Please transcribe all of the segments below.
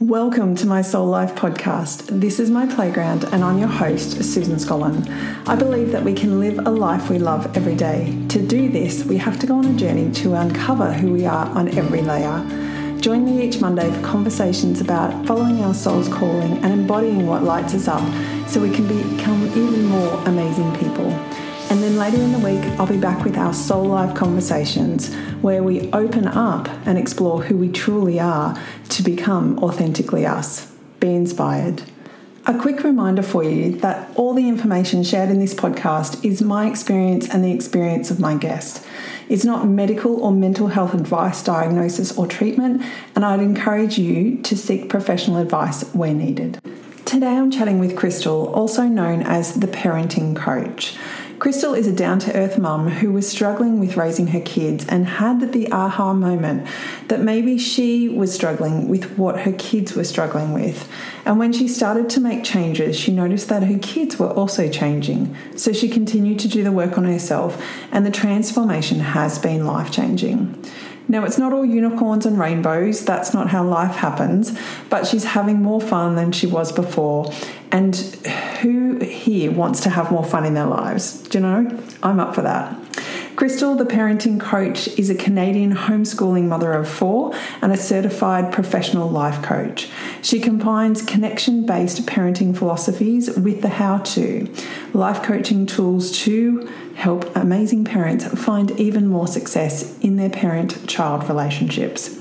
Welcome to my Soul Life podcast. This is my playground, and I'm your host, Susan Scollin. I believe that we can live a life we love every day. To do this, we have to go on a journey to uncover who we are on every layer. Join me each Monday for conversations about following our soul's calling and embodying what lights us up so we can become even more amazing people. And then later in the week, I'll be back with our Soul Life conversations where we open up and explore who we truly are to become authentically us. Be inspired. A quick reminder for you that all the information shared in this podcast is my experience and the experience of my guest. It's not medical or mental health advice, diagnosis, or treatment, and I'd encourage you to seek professional advice where needed. Today I'm chatting with Crystal, also known as the parenting coach. Crystal is a down to earth mum who was struggling with raising her kids and had the aha moment that maybe she was struggling with what her kids were struggling with. And when she started to make changes, she noticed that her kids were also changing. So she continued to do the work on herself, and the transformation has been life changing. Now, it's not all unicorns and rainbows, that's not how life happens, but she's having more fun than she was before. And who here wants to have more fun in their lives? Do you know? I'm up for that. Crystal, the parenting coach, is a Canadian homeschooling mother of four and a certified professional life coach. She combines connection based parenting philosophies with the how to, life coaching tools to help amazing parents find even more success in their parent child relationships.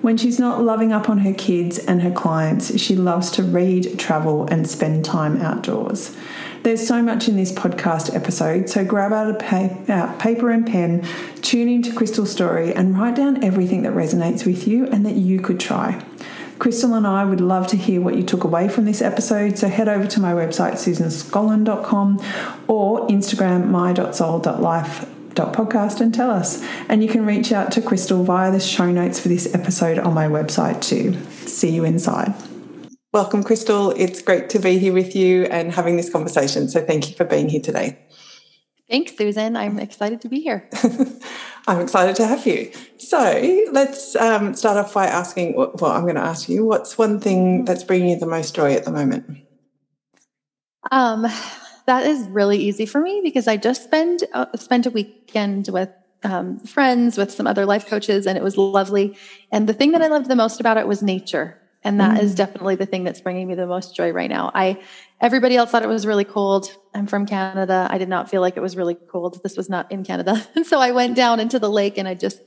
When she's not loving up on her kids and her clients, she loves to read, travel, and spend time outdoors. There's so much in this podcast episode, so grab out a pa- paper and pen, tune into Crystal's story, and write down everything that resonates with you and that you could try. Crystal and I would love to hear what you took away from this episode, so head over to my website, susanscollin.com, or Instagram my.soul.life podcast and tell us. And you can reach out to Crystal via the show notes for this episode on my website too. See you inside. Welcome, Crystal. It's great to be here with you and having this conversation. So thank you for being here today. Thanks, Susan. I'm excited to be here. I'm excited to have you. So let's um, start off by asking well, I'm going to ask you what's one thing mm-hmm. that's bringing you the most joy at the moment? Um, that is really easy for me because I just spent uh, spent a weekend with um, friends with some other life coaches, and it was lovely. And the thing that I loved the most about it was nature, and that mm. is definitely the thing that's bringing me the most joy right now. I everybody else thought it was really cold. I'm from Canada. I did not feel like it was really cold. This was not in Canada, and so I went down into the lake and I just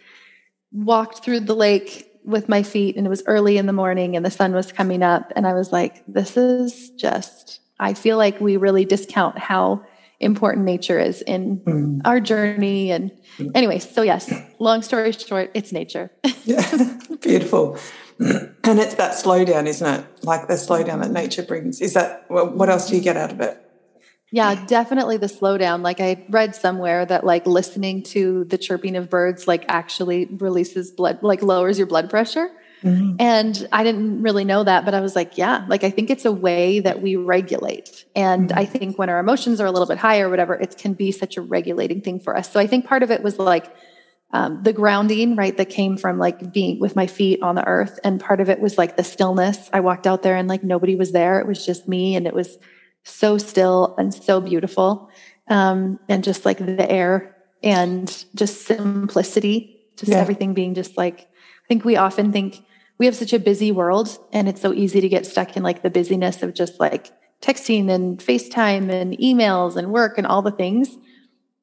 walked through the lake with my feet and it was early in the morning and the sun was coming up and I was like this is just I feel like we really discount how important nature is in mm. our journey. And mm. anyway, so yes, long story short, it's nature. yeah, beautiful. And it's that slowdown, isn't it? Like the slowdown that nature brings. Is that what else do you get out of it? Yeah, definitely the slowdown. Like I read somewhere that like listening to the chirping of birds like actually releases blood, like lowers your blood pressure. Mm-hmm. And I didn't really know that, but I was like, yeah, like I think it's a way that we regulate. And mm-hmm. I think when our emotions are a little bit higher, or whatever, it can be such a regulating thing for us. So I think part of it was like um, the grounding, right, that came from like being with my feet on the earth. And part of it was like the stillness. I walked out there and like nobody was there. It was just me. And it was so still and so beautiful. Um, and just like the air and just simplicity, just yeah. everything being just like, I think we often think, we have such a busy world and it's so easy to get stuck in like the busyness of just like texting and FaceTime and emails and work and all the things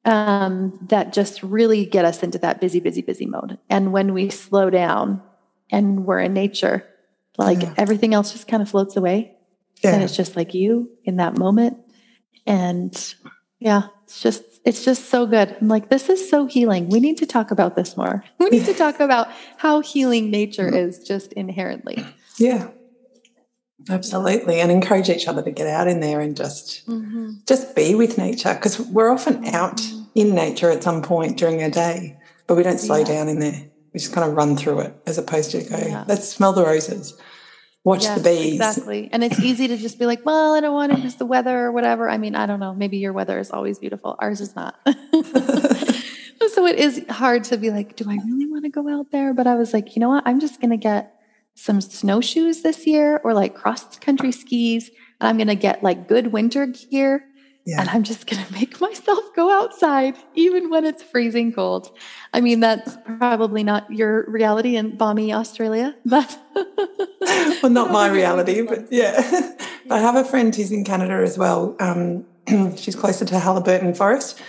um, that just really get us into that busy, busy, busy mode. And when we slow down and we're in nature, like yeah. everything else just kind of floats away. Yeah. And it's just like you in that moment. And yeah, it's just it's just so good. I'm like, this is so healing. We need to talk about this more. We need to talk about how healing nature is just inherently. Yeah. Absolutely. And encourage each other to get out in there and just mm-hmm. just be with nature. Because we're often out mm-hmm. in nature at some point during our day, but we don't slow yeah. down in there. We just kind of run through it as opposed to go, yeah. let's smell the roses watch yes, the bees. Exactly. And it's easy to just be like, well, I don't want it because the weather or whatever. I mean, I don't know. Maybe your weather is always beautiful. Ours is not. so it is hard to be like, do I really want to go out there? But I was like, you know what? I'm just going to get some snowshoes this year or like cross country skis. And I'm going to get like good winter gear. Yeah. And I'm just going to make myself go outside, even when it's freezing cold. I mean, that's probably not your reality in balmy Australia, but. well, not my reality, but yeah. I have a friend who's in Canada as well. Um, she's closer to Haliburton Forest.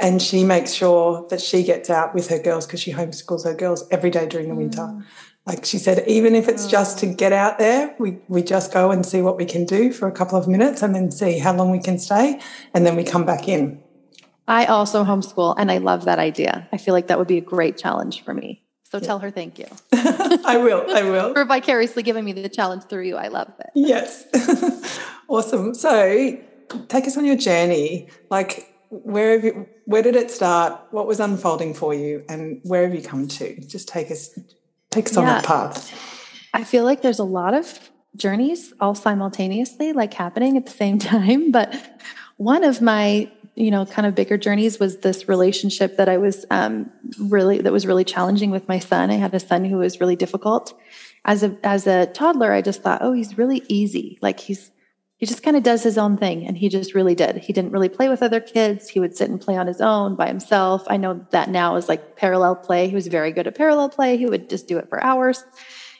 And she makes sure that she gets out with her girls because she homeschools her girls every day during the winter. Mm. Like she said, even if it's just to mm. get out there, we, we just go and see what we can do for a couple of minutes and then see how long we can stay. And then we come back in. I also homeschool and I love that idea. I feel like that would be a great challenge for me. So yeah. tell her thank you. I will. I will. for vicariously giving me the challenge through you. I love it. Yes. awesome. So take us on your journey. Like where have you where did it start? What was unfolding for you and where have you come to? Just take us take us yeah. on that path. I feel like there's a lot of journeys all simultaneously like happening at the same time, but one of my you know kind of bigger journeys was this relationship that i was um, really that was really challenging with my son i had a son who was really difficult as a as a toddler i just thought oh he's really easy like he's he just kind of does his own thing and he just really did. He didn't really play with other kids. He would sit and play on his own by himself. I know that now is like parallel play. He was very good at parallel play. He would just do it for hours.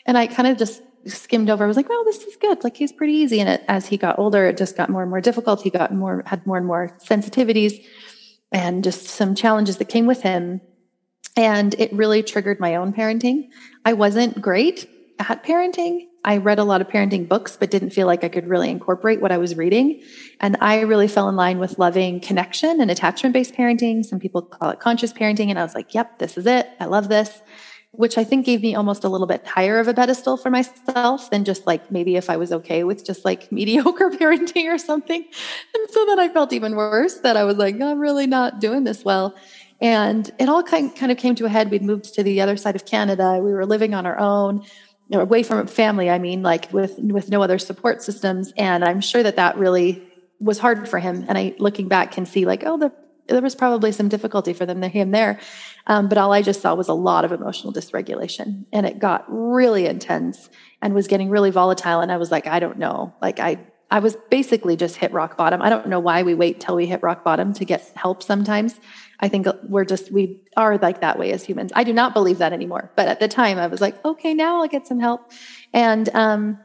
And i kind of just skimmed over. I was like well this is good. Like he's pretty easy. And it, as he got older it just got more and more difficult. He got more had more and more sensitivities and just some challenges that came with him. And it really triggered my own parenting. I wasn't great at parenting I read a lot of parenting books, but didn't feel like I could really incorporate what I was reading. And I really fell in line with loving connection and attachment based parenting. Some people call it conscious parenting. And I was like, yep, this is it. I love this, which I think gave me almost a little bit higher of a pedestal for myself than just like maybe if I was okay with just like mediocre parenting or something. And so then I felt even worse that I was like, I'm really not doing this well. And it all kind of came to a head. We'd moved to the other side of Canada. We were living on our own away from family i mean like with with no other support systems. And i'm sure that that really was hard for him. And i looking back can see like oh the, there was probably some difficulty for them him there. Um, but all i just saw was a lot of emotional dysregulation. And it got really intense and was getting really volatile. And i was like i don't know. Like i i was basically just hit rock bottom. I don't know why we wait till we hit rock bottom to get help sometimes I think we're just, we are like that way as humans. I do not believe that anymore. But at the time, I was like, okay, now I'll get some help. And um,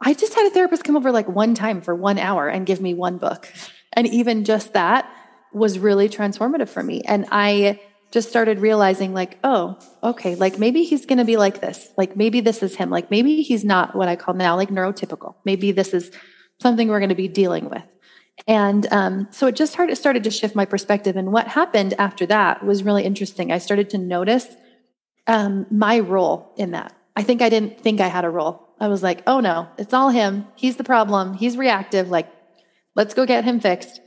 I just had a therapist come over like one time for one hour and give me one book. And even just that was really transformative for me. And I just started realizing, like, oh, okay, like maybe he's going to be like this. Like maybe this is him. Like maybe he's not what I call now like neurotypical. Maybe this is something we're going to be dealing with. And um, so it just started, started to shift my perspective. And what happened after that was really interesting. I started to notice um, my role in that. I think I didn't think I had a role. I was like, oh no, it's all him. He's the problem. He's reactive. Like, let's go get him fixed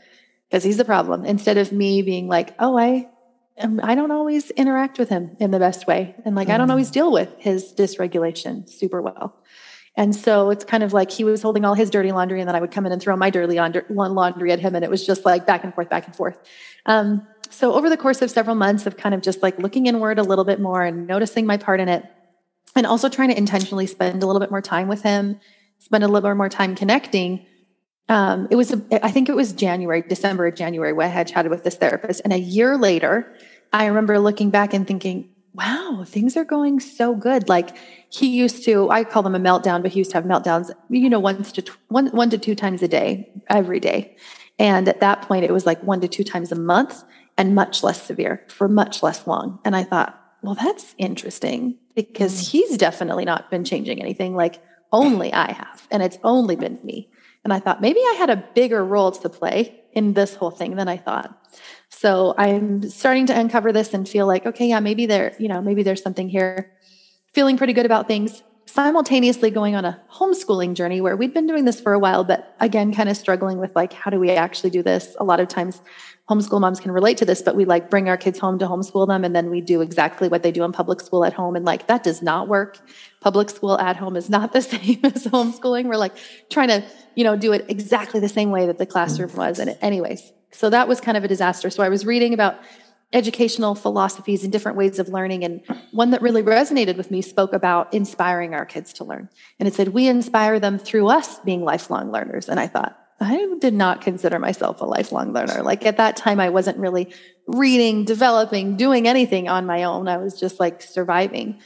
because he's the problem. Instead of me being like, oh, I, I don't always interact with him in the best way. And like, mm-hmm. I don't always mm. deal with his dysregulation super well. And so it's kind of like he was holding all his dirty laundry, and then I would come in and throw my dirty laundry at him, and it was just like back and forth, back and forth. Um, so over the course of several months of kind of just like looking inward a little bit more and noticing my part in it, and also trying to intentionally spend a little bit more time with him, spend a little bit more time connecting. Um, it was, I think it was January, December January, when I had chatted with this therapist, and a year later, I remember looking back and thinking, wow, things are going so good. Like he used to, I call them a meltdown, but he used to have meltdowns, you know, once to one, one to two times a day, every day. And at that point, it was like one to two times a month and much less severe for much less long. And I thought, well, that's interesting because mm. he's definitely not been changing anything. Like only I have, and it's only been me. And I thought maybe I had a bigger role to play in this whole thing than I thought. So I'm starting to uncover this and feel like, okay, yeah, maybe there, you know, maybe there's something here. Feeling pretty good about things. Simultaneously going on a homeschooling journey where we'd been doing this for a while, but again, kind of struggling with like, how do we actually do this? A lot of times homeschool moms can relate to this, but we like bring our kids home to homeschool them and then we do exactly what they do in public school at home. And like that does not work. Public school at home is not the same as homeschooling. We're like trying to, you know, do it exactly the same way that the classroom mm. was. And anyways, so that was kind of a disaster. So I was reading about educational philosophies and different ways of learning. And one that really resonated with me spoke about inspiring our kids to learn. And it said, We inspire them through us being lifelong learners. And I thought, I did not consider myself a lifelong learner. Like at that time, I wasn't really reading, developing, doing anything on my own. I was just like surviving.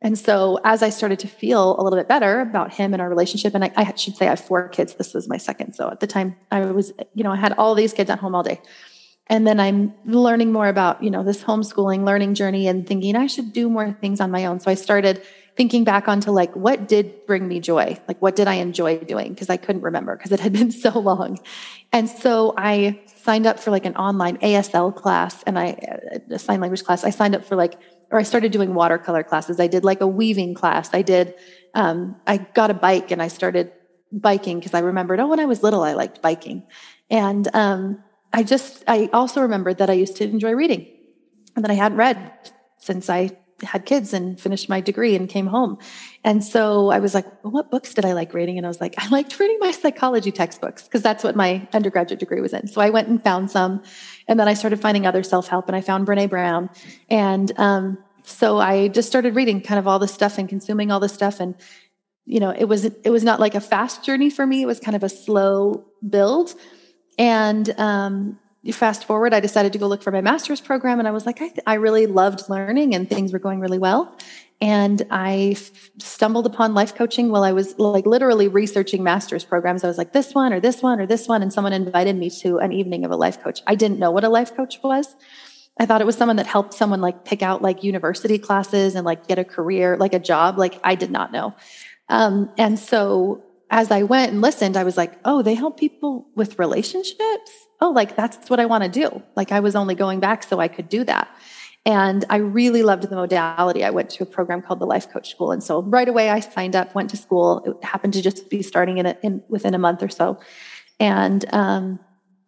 And so as I started to feel a little bit better about him and our relationship, and I, I, should say I have four kids. This was my second. So at the time I was, you know, I had all these kids at home all day. And then I'm learning more about, you know, this homeschooling learning journey and thinking I should do more things on my own. So I started thinking back onto like what did bring me joy? Like what did I enjoy doing? Because I couldn't remember because it had been so long. And so I signed up for like an online ASL class and I a sign language class. I signed up for like or I started doing watercolor classes. I did like a weaving class. I did, um, I got a bike and I started biking because I remembered, oh, when I was little, I liked biking. And um, I just, I also remembered that I used to enjoy reading and that I hadn't read since I had kids and finished my degree and came home. And so I was like, well, what books did I like reading? And I was like, I liked reading my psychology textbooks because that's what my undergraduate degree was in. So I went and found some. And then I started finding other self help and I found Brene Brown. And um, so I just started reading kind of all this stuff and consuming all this stuff. And, you know, it was, it was not like a fast journey for me. It was kind of a slow build. And um, fast forward, I decided to go look for my master's program. And I was like, I, I really loved learning and things were going really well. And I f- stumbled upon life coaching while I was like literally researching master's programs. I was like, this one or this one or this one. And someone invited me to an evening of a life coach. I didn't know what a life coach was. I thought it was someone that helped someone like pick out like university classes and like get a career, like a job. Like I did not know. Um, and so as I went and listened, I was like, oh, they help people with relationships. Oh, like that's what I want to do. Like I was only going back so I could do that. And I really loved the modality. I went to a program called the Life Coach School. And so right away I signed up, went to school. It happened to just be starting in, a, in within a month or so. And um,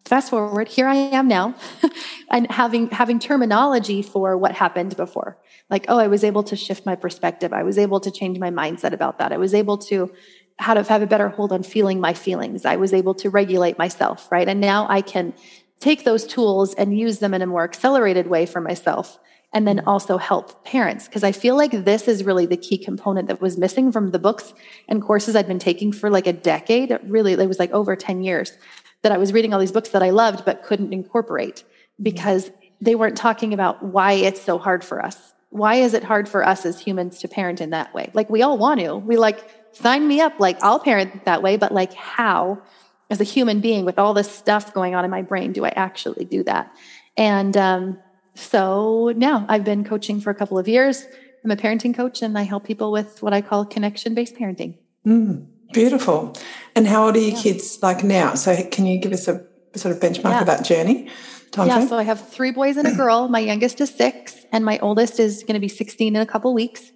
fast forward, here I am now and having having terminology for what happened before. Like, oh, I was able to shift my perspective. I was able to change my mindset about that. I was able to how to have a better hold on feeling my feelings. I was able to regulate myself, right? And now I can take those tools and use them in a more accelerated way for myself and then also help parents because I feel like this is really the key component that was missing from the books and courses I'd been taking for like a decade. Really, it was like over 10 years that I was reading all these books that I loved but couldn't incorporate because they weren't talking about why it's so hard for us. Why is it hard for us as humans to parent in that way? Like we all want to. We like sign me up like I'll parent that way, but like how as a human being with all this stuff going on in my brain do I actually do that? And um, so now I've been coaching for a couple of years. I'm a parenting coach and I help people with what I call connection based parenting. Mm. Beautiful. And how old are your yeah. kids like now? So can you give us a sort of benchmark yeah. of that journey? Time yeah, frame? so I have three boys and a girl. My youngest is six, and my oldest is going to be 16 in a couple weeks.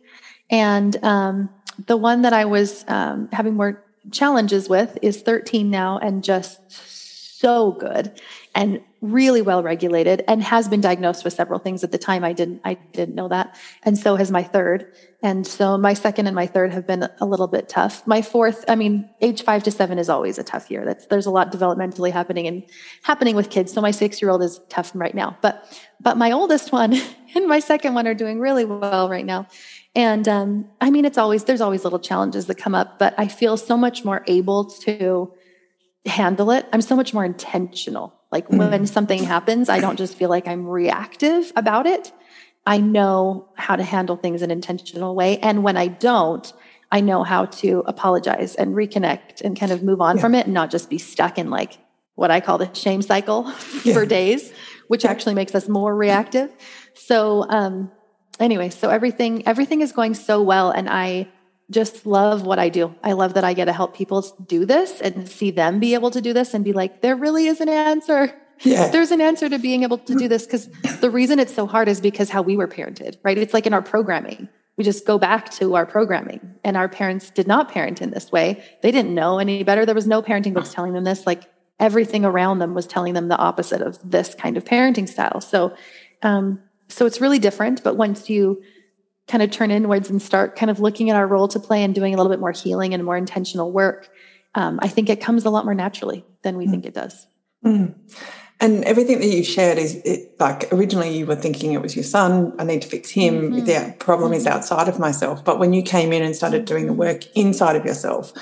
And um, the one that I was um, having more challenges with is 13 now and just so good and really well regulated and has been diagnosed with several things. At the time i didn't i didn't know that. And so has my third. And so my second and my third have been a little bit tough. My fourth i mean age five to seven is always a tough year. That's there's a lot developmentally happening and happening with kids. So my six year old is tough right now. But but my oldest one and my second one are doing really well right now and um, i mean it's always there's always little challenges that come up but i feel so much more able to handle it i'm so much more intentional like mm. when something happens, I don't just feel like I'm reactive about it. I know how to handle things in an intentional way. And when I don't, I know how to apologize and reconnect and kind of move on yeah. from it and not just be stuck in like what I call the shame cycle yeah. for days, which actually makes us more reactive. So, um, anyway, so everything, everything is going so well. And I, just love what I do. I love that I get to help people do this and see them be able to do this and be like, there really is an answer. Yeah. There's an answer to being able to do this because the reason it's so hard is because how we were parented, right? It's like in our programming. We just go back to our programming and our parents did not parent in this way. They didn't know any better. There was no parenting books telling them this. Like everything around them was telling them the opposite of this kind of parenting style. So, um, so it's really different. But once you kind of turn inwards and start kind of looking at our role to play and doing a little bit more healing and more intentional work, um, I think it comes a lot more naturally than we mm. think it does. Mm. And everything that you shared is it, like originally you were thinking it was your son. I need to fix him. Mm-hmm. The problem mm-hmm. is outside of myself. But when you came in and started doing the work inside of yourself,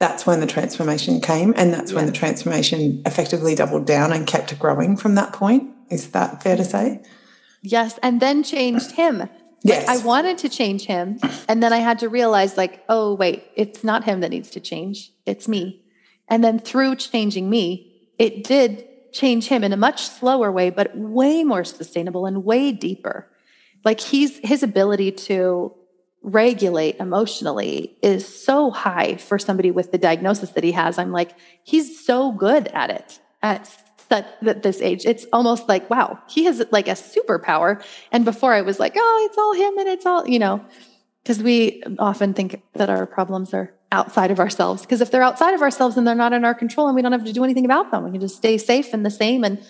that's when the transformation came. And that's when the transformation effectively doubled down and kept growing from that point. Is that fair to say? Yes. And then changed him. Yes. Like I wanted to change him. And then I had to realize, like, oh, wait, it's not him that needs to change. It's me. And then through changing me, it did change him in a much slower way, but way more sustainable and way deeper. Like he's his ability to regulate emotionally is so high for somebody with the diagnosis that he has. I'm like, he's so good at it at that, at this age. It's almost like, wow, he has like a superpower. And before I was like, oh, it's all him and it's all, you know, because we often think that our problems are outside of ourselves. Because if they're outside of ourselves, and they're not in our control and we don't have to do anything about them. We can just stay safe and the same and,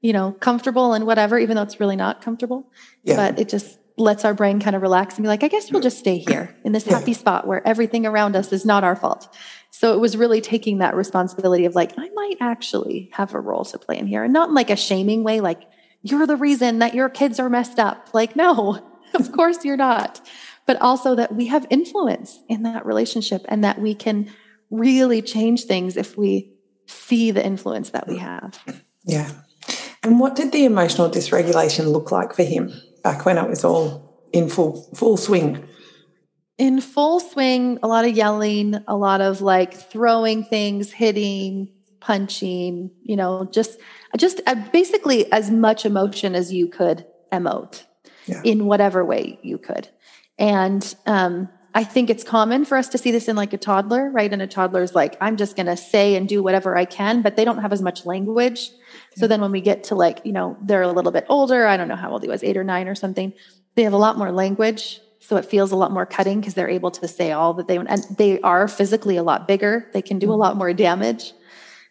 you know, comfortable and whatever, even though it's really not comfortable. Yeah. But it just lets our brain kind of relax and be like, I guess we'll just stay here in this happy spot where everything around us is not our fault. So it was really taking that responsibility of like, I might actually have a role to play in here and not in like a shaming way, like, you're the reason that your kids are messed up. Like, no, of course you're not but also that we have influence in that relationship and that we can really change things if we see the influence that we have. Yeah. And what did the emotional dysregulation look like for him back when it was all in full full swing? In full swing, a lot of yelling, a lot of like throwing things, hitting, punching, you know, just just uh, basically as much emotion as you could emote yeah. in whatever way you could. And um, I think it's common for us to see this in like a toddler, right? And a toddler's like, I'm just going to say and do whatever I can, but they don't have as much language. So then when we get to like, you know, they're a little bit older, I don't know how old he was, eight or nine or something, they have a lot more language. So it feels a lot more cutting because they're able to say all that they want. And they are physically a lot bigger. They can do a mm-hmm. lot more damage.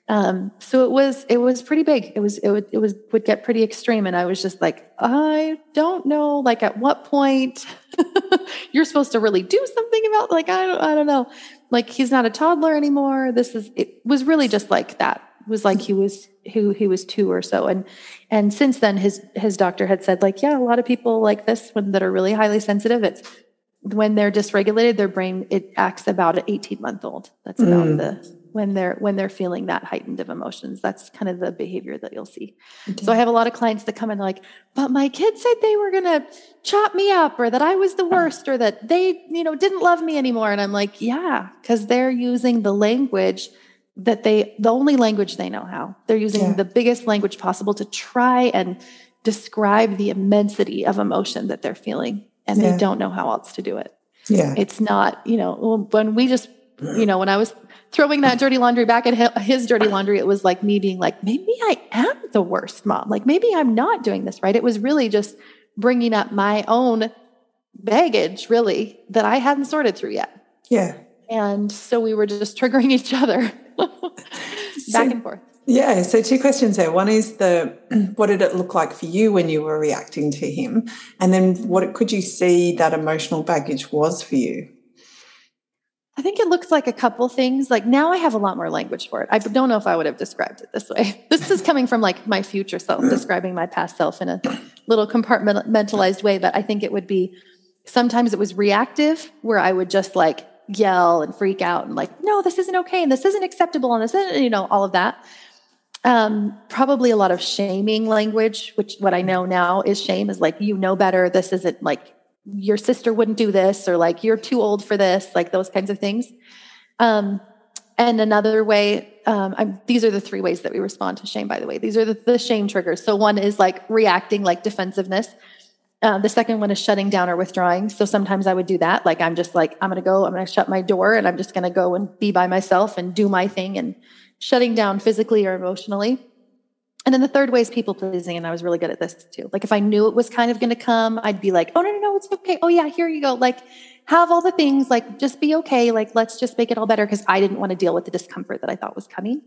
Um, so it was it was pretty big. It was it would it was would get pretty extreme, and I was just like, I don't know, like at what point you're supposed to really do something about like I don't I don't know. Like he's not a toddler anymore. This is it was really just like that. It was like he was who he was two or so, and and since then his his doctor had said like yeah, a lot of people like this when that are really highly sensitive. It's when they're dysregulated, their brain it acts about an 18 month old. That's about mm. the when they're when they're feeling that heightened of emotions that's kind of the behavior that you'll see okay. so i have a lot of clients that come in like but my kids said they were going to chop me up or that i was the worst or that they you know didn't love me anymore and i'm like yeah because they're using the language that they the only language they know how they're using yeah. the biggest language possible to try and describe the immensity of emotion that they're feeling and yeah. they don't know how else to do it yeah it's not you know when we just you know when i was throwing that dirty laundry back at his dirty laundry, it was like me being like, maybe I am the worst mom. Like maybe I'm not doing this right. It was really just bringing up my own baggage, really, that I hadn't sorted through yet. Yeah. And so we were just triggering each other back so, and forth. Yeah. So two questions there. One is the what did it look like for you when you were reacting to him? And then what could you see that emotional baggage was for you? I think it looks like a couple things. Like now I have a lot more language for it. I don't know if I would have described it this way. This is coming from like my future self, describing my past self in a little compartmentalized way. But I think it would be sometimes it was reactive where I would just like yell and freak out and like, no, this isn't okay. And this isn't acceptable. And this isn't, you know, all of that. Um, probably a lot of shaming language, which what I know now is shame is like, you know better. This isn't like your sister wouldn't do this or like you're too old for this like those kinds of things um, and another way um, these are the three ways that we respond to shame by the way these are the, the shame triggers so one is like reacting like defensiveness uh, the second one is shutting down or withdrawing so sometimes i would do that like i'm just like i'm going to go i'm going to shut my door and i'm just going to go and be by myself and do my thing and shutting down physically or emotionally and then the third way is people pleasing. And I was really good at this too. Like if I knew it was kind of going to come, I'd be like, oh, no, no, no, it's okay. Oh, yeah, here you go. Like have all the things, like just be okay. Like let's just make it all better because I didn't want to deal with the discomfort that I thought was coming.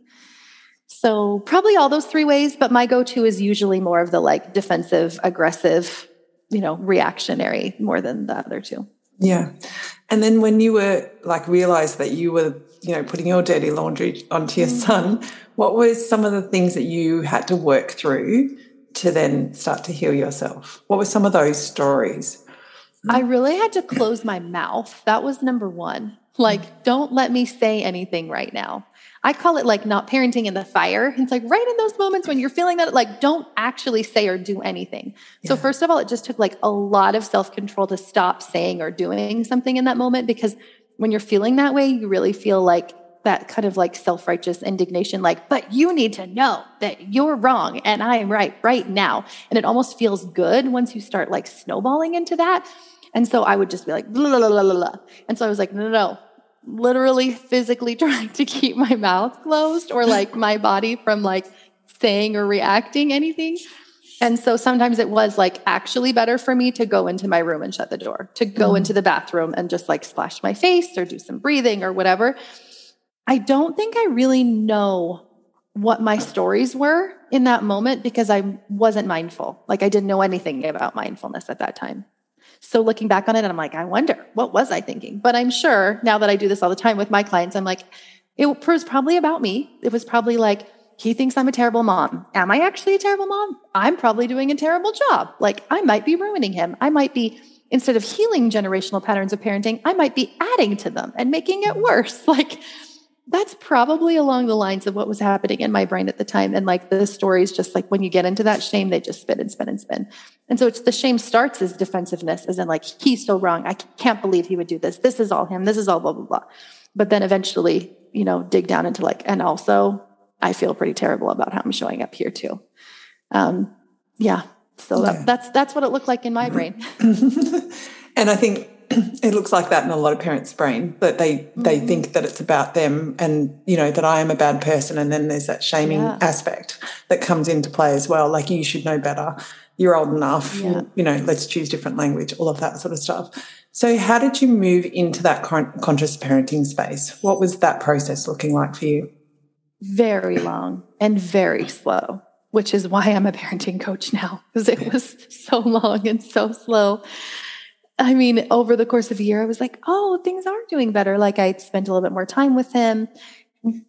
So probably all those three ways, but my go-to is usually more of the like defensive, aggressive, you know, reactionary more than the other two. Yeah. And then when you were like realized that you were you know, putting your dirty laundry onto your mm. son, what were some of the things that you had to work through to then start to heal yourself? What were some of those stories? I really had to close my mouth. That was number one. Like, don't let me say anything right now. I call it like not parenting in the fire. It's like right in those moments when you're feeling that, like, don't actually say or do anything. Yeah. So, first of all, it just took like a lot of self control to stop saying or doing something in that moment because when you're feeling that way, you really feel like that kind of like self righteous indignation, like, but you need to know that you're wrong and I am right right now. And it almost feels good once you start like snowballing into that. And so I would just be like, blah, blah, blah, blah, blah. And so I was like, no, no, no, literally physically trying to keep my mouth closed or like my body from like saying or reacting anything. And so sometimes it was like actually better for me to go into my room and shut the door, to go mm. into the bathroom and just like splash my face or do some breathing or whatever. I don't think I really know what my stories were in that moment because I wasn't mindful. Like I didn't know anything about mindfulness at that time. So looking back on it, I'm like, I wonder, what was I thinking? But I'm sure now that I do this all the time with my clients, I'm like, it was probably about me. It was probably like, he thinks I'm a terrible mom. Am I actually a terrible mom? I'm probably doing a terrible job. Like, I might be ruining him. I might be, instead of healing generational patterns of parenting, I might be adding to them and making it worse. Like, that's probably along the lines of what was happening in my brain at the time. And like the stories, just like when you get into that shame, they just spin and spin and spin. And so it's the shame starts as defensiveness, as in like, he's so wrong. I can't believe he would do this. This is all him. This is all blah, blah, blah. But then eventually, you know, dig down into like, and also I feel pretty terrible about how I'm showing up here too. Um, yeah. So yeah. That, that's, that's what it looked like in my brain. and I think it looks like that in a lot of parents' brain that they mm-hmm. they think that it's about them and you know that I am a bad person and then there's that shaming yeah. aspect that comes into play as well like you should know better you're old enough yeah. you know let's choose different language all of that sort of stuff so how did you move into that conscious parenting space what was that process looking like for you very long and very slow which is why I'm a parenting coach now because it was so long and so slow I mean, over the course of a year, I was like, oh, things are doing better. Like I spent a little bit more time with him.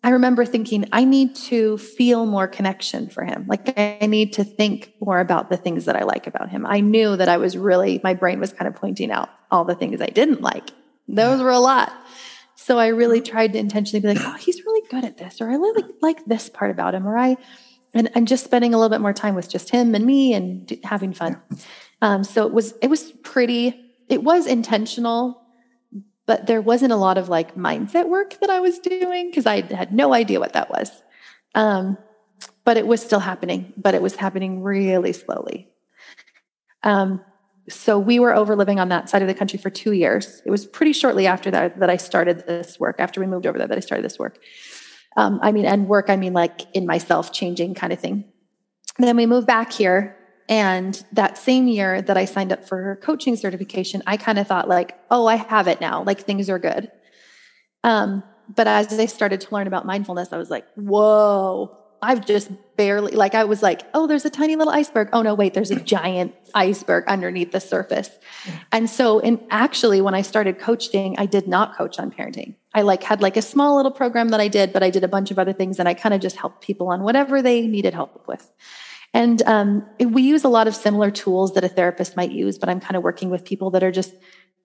I remember thinking, I need to feel more connection for him. Like I need to think more about the things that I like about him. I knew that I was really, my brain was kind of pointing out all the things I didn't like. Those were a lot. So I really tried to intentionally be like, oh, he's really good at this, or I really like this part about him, or I, and, and just spending a little bit more time with just him and me and having fun. Um, so it was, it was pretty it was intentional, but there wasn't a lot of like mindset work that I was doing because I had no idea what that was. Um, but it was still happening, but it was happening really slowly. Um, so we were over living on that side of the country for two years. It was pretty shortly after that that I started this work. After we moved over there, that I started this work. Um, I mean, and work, I mean, like in myself changing kind of thing. And then we moved back here and that same year that I signed up for her coaching certification, I kind of thought like, oh, I have it now. Like things are good. Um, but as I started to learn about mindfulness, I was like, whoa, I've just barely, like, I was like, oh, there's a tiny little iceberg. Oh, no, wait, there's a giant iceberg underneath the surface. And so, and actually, when I started coaching, I did not coach on parenting. I like had like a small little program that I did, but I did a bunch of other things and I kind of just helped people on whatever they needed help with. And um, we use a lot of similar tools that a therapist might use, but I'm kind of working with people that are just,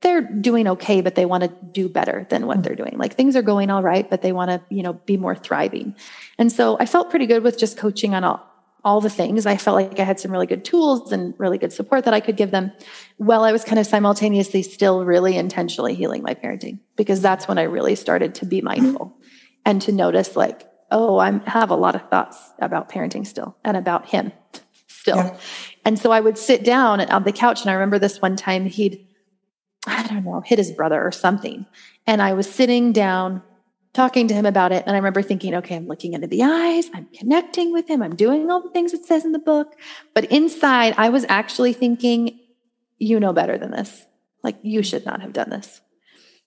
they're doing okay, but they want to do better than what they're doing. Like things are going all right, but they want to, you know, be more thriving. And so I felt pretty good with just coaching on all, all the things. I felt like I had some really good tools and really good support that I could give them while I was kind of simultaneously still really intentionally healing my parenting because that's when I really started to be mindful and to notice like, oh, I have a lot of thoughts about parenting still and about him still. Yeah. And so I would sit down on the couch. And I remember this one time he'd, I don't know, hit his brother or something. And I was sitting down talking to him about it. And I remember thinking, okay, I'm looking into the eyes, I'm connecting with him, I'm doing all the things it says in the book. But inside, I was actually thinking, you know better than this. Like, you should not have done this.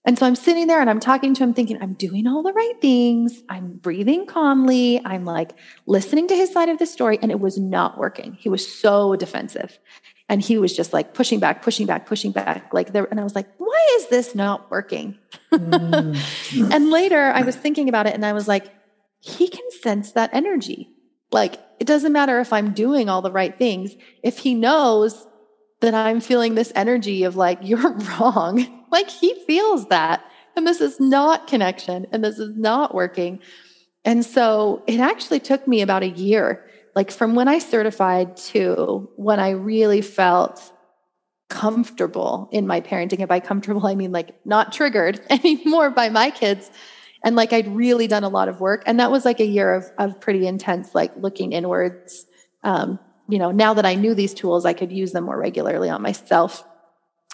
And so I'm sitting there and I'm talking to him, thinking, I'm doing all the right things. I'm breathing calmly. I'm like listening to his side of the story. And it was not working. He was so defensive. And he was just like pushing back, pushing back, pushing back. Like there, and I was like, why is this not working? Mm. and later I was thinking about it and I was like, he can sense that energy. Like it doesn't matter if I'm doing all the right things. If he knows that I'm feeling this energy of like, you're wrong, like he feels that. And this is not connection and this is not working. And so it actually took me about a year, like from when I certified to when I really felt comfortable in my parenting. And by comfortable, I mean like not triggered anymore by my kids. And like I'd really done a lot of work. And that was like a year of, of pretty intense, like looking inwards. Um, you know, now that I knew these tools, I could use them more regularly on myself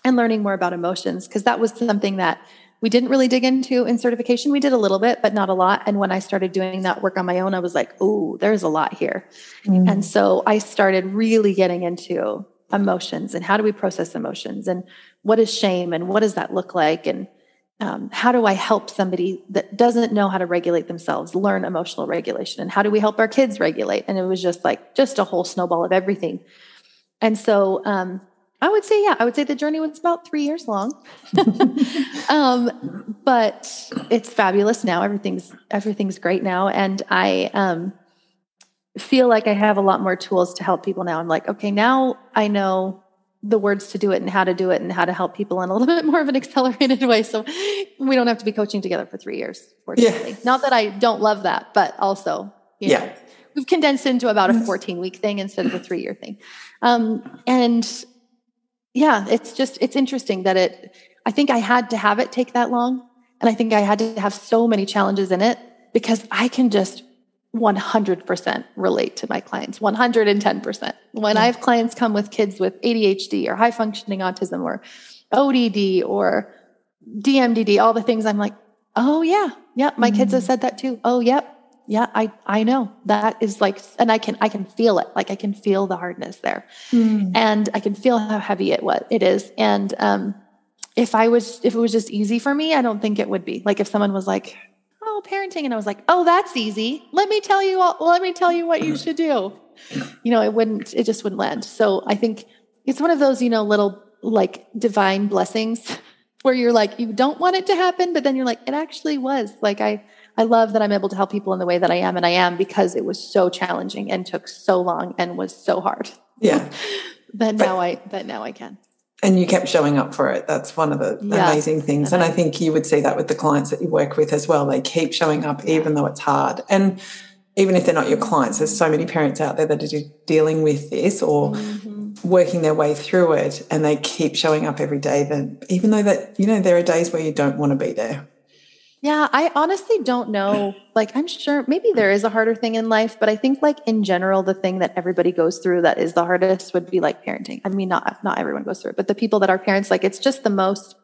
and learning more about emotions. Cause that was something that we didn't really dig into in certification. We did a little bit, but not a lot. And when I started doing that work on my own, I was like, oh, there's a lot here. Mm. And so I started really getting into emotions and how do we process emotions and what is shame and what does that look like? And um, how do I help somebody that doesn't know how to regulate themselves learn emotional regulation? And how do we help our kids regulate? And it was just like, just a whole snowball of everything. And so, um, I would say, yeah, I would say the journey was about three years long. um, but it's fabulous now. Everything's everything's great now, and I um, feel like I have a lot more tools to help people now. I'm like, okay, now I know the words to do it and how to do it and how to help people in a little bit more of an accelerated way. So we don't have to be coaching together for three years, fortunately. Yeah. Not that I don't love that, but also, you know, yeah. we've condensed into about a 14 week thing instead of a three year thing. Um, and yeah, it's just, it's interesting that it, I think I had to have it take that long. And I think I had to have so many challenges in it because I can just 100% relate to my clients 110% when i have clients come with kids with adhd or high functioning autism or odd or dmdd all the things i'm like oh yeah yeah my mm. kids have mm. said that too oh yep yeah i i know. That is like and i can i can feel it. Like i can feel the hardness there. Mm. and i can feel how heavy it what it is. And um if i was if it was just easy for me i don't think it would be. Like if someone was like oh parenting and i was like oh that's easy. Let me tell you all, let me tell you what you should do. You know it wouldn't it just wouldn't land. So i think it's one of those you know little like divine blessings where you're like you don't want it to happen but then you're like it actually was. Like i I love that I'm able to help people in the way that I am, and I am because it was so challenging and took so long and was so hard. Yeah. that now I that now I can. And you kept showing up for it. That's one of the yeah. amazing things. And I think you would see that with the clients that you work with as well. They keep showing up even though it's hard. And even if they're not your clients, there's so many parents out there that are dealing with this or mm-hmm. working their way through it and they keep showing up every day then even though that you know there are days where you don't want to be there yeah, I honestly don't know. Like, I'm sure maybe there is a harder thing in life, but I think, like, in general, the thing that everybody goes through that is the hardest would be like parenting. I mean, not not everyone goes through it, but the people that are parents, like, it's just the most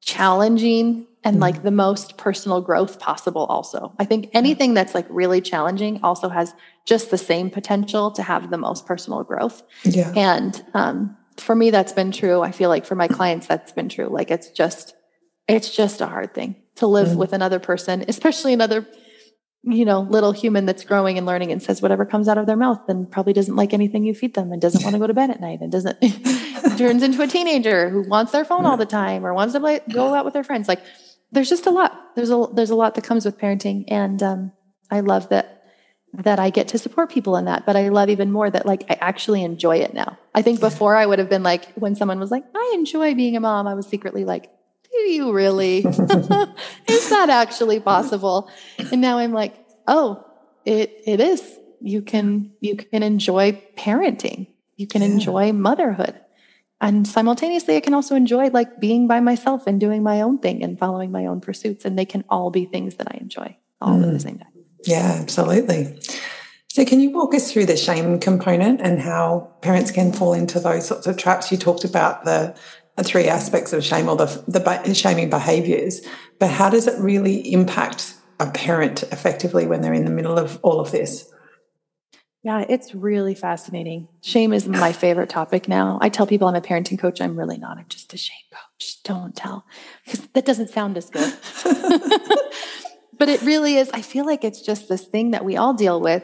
challenging and like the most personal growth possible, also. I think anything that's like really challenging also has just the same potential to have the most personal growth. Yeah. And um, for me, that's been true. I feel like for my clients, that's been true. Like, it's just, it's just a hard thing to live mm-hmm. with another person, especially another, you know, little human that's growing and learning and says whatever comes out of their mouth and probably doesn't like anything you feed them and doesn't want to go to bed at night and doesn't turns into a teenager who wants their phone all the time or wants to play, go out with their friends. Like there's just a lot. There's a there's a lot that comes with parenting, and um, I love that that I get to support people in that. But I love even more that like I actually enjoy it now. I think before I would have been like when someone was like, I enjoy being a mom, I was secretly like, do you really? is that actually possible? And now I'm like, oh, it it is. You can you can enjoy parenting. You can yeah. enjoy motherhood. And simultaneously I can also enjoy like being by myself and doing my own thing and following my own pursuits. And they can all be things that I enjoy all mm. at the mm. same time. Yeah, absolutely. So, can you walk us through the shame component and how parents can fall into those sorts of traps? You talked about the three aspects of shame or the, the shaming behaviors, but how does it really impact a parent effectively when they're in the middle of all of this? Yeah, it's really fascinating. Shame is my favorite topic now. I tell people I'm a parenting coach. I'm really not. I'm just a shame coach. Don't tell because that doesn't sound as good. but it really is. I feel like it's just this thing that we all deal with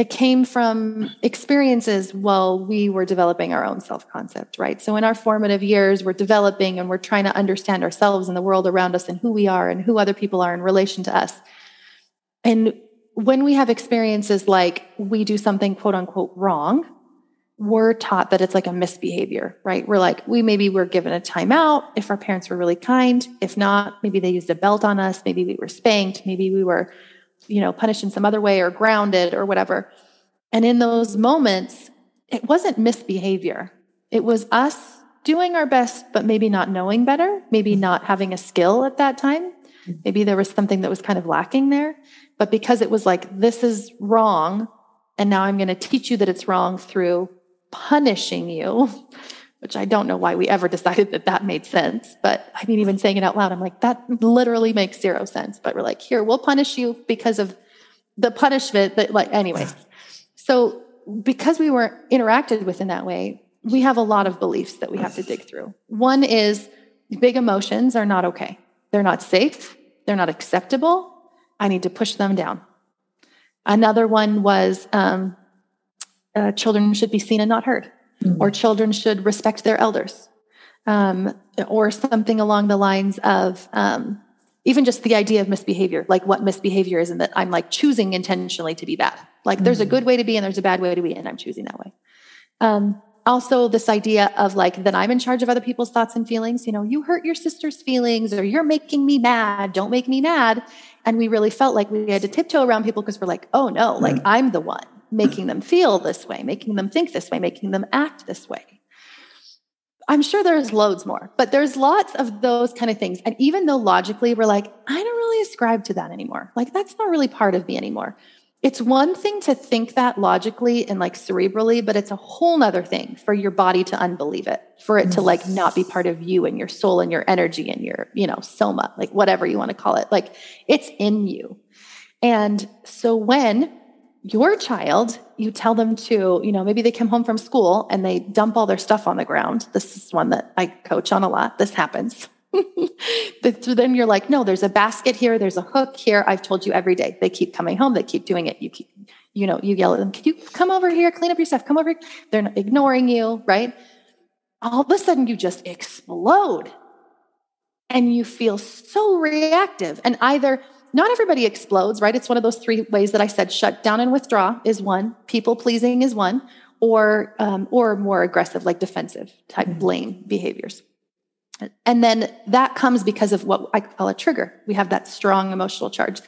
it came from experiences while we were developing our own self concept, right? So in our formative years, we're developing and we're trying to understand ourselves and the world around us and who we are and who other people are in relation to us. And when we have experiences like we do something quote unquote wrong, we're taught that it's like a misbehavior, right? We're like, we maybe were given a timeout if our parents were really kind. If not, maybe they used a belt on us. Maybe we were spanked. Maybe we were you know, punished in some other way or grounded or whatever. And in those moments, it wasn't misbehavior. It was us doing our best, but maybe not knowing better, maybe mm-hmm. not having a skill at that time. Mm-hmm. Maybe there was something that was kind of lacking there. But because it was like, this is wrong, and now I'm going to teach you that it's wrong through punishing you, which I don't know why we ever decided that that made sense. But I mean, even saying it out loud, I'm like, that literally makes zero sense. But we're like, here, we'll punish you because of the punishment that, like, anyways. So because we were interacted with in that way, we have a lot of beliefs that we have to dig through. One is big emotions are not okay. They're not safe. They're not acceptable. I need to push them down. Another one was um, uh, children should be seen and not heard mm-hmm. or children should respect their elders, um, or something along the lines of um, even just the idea of misbehavior, like what misbehavior is, and that I'm like choosing intentionally to be bad. Like mm-hmm. there's a mm-hmm. good way to be and there's a bad way to be, and I'm choosing that way. Um, also, this idea of like that I'm in charge of other people's thoughts and feelings. You know, you hurt your sister's feelings, or you're making me mad. Don't make me mad. And we really felt like we had to tiptoe around people because we're like, oh no, like mm. I'm the one making them feel this way, making them think this way, making them act this way. I'm sure there's loads more, but there's lots of those kind of things. And even though logically we're like, I don't really ascribe to that anymore, like that's not really part of me anymore. It's one thing to think that logically and like cerebrally, but it's a whole nother thing for your body to unbelieve it, for it to like not be part of you and your soul and your energy and your, you know, soma, like whatever you want to call it. Like it's in you. And so when your child, you tell them to, you know, maybe they come home from school and they dump all their stuff on the ground. This is one that I coach on a lot. This happens. so then you're like, no, there's a basket here, there's a hook here. I've told you every day. They keep coming home, they keep doing it. You keep, you know, you yell at them, can you come over here, clean up your stuff, come over. They're ignoring you, right? All of a sudden you just explode and you feel so reactive. And either not everybody explodes, right? It's one of those three ways that I said shut down and withdraw is one, people pleasing is one, or um, or more aggressive, like defensive type mm-hmm. blame behaviors. And then that comes because of what I call a trigger. We have that strong emotional charge.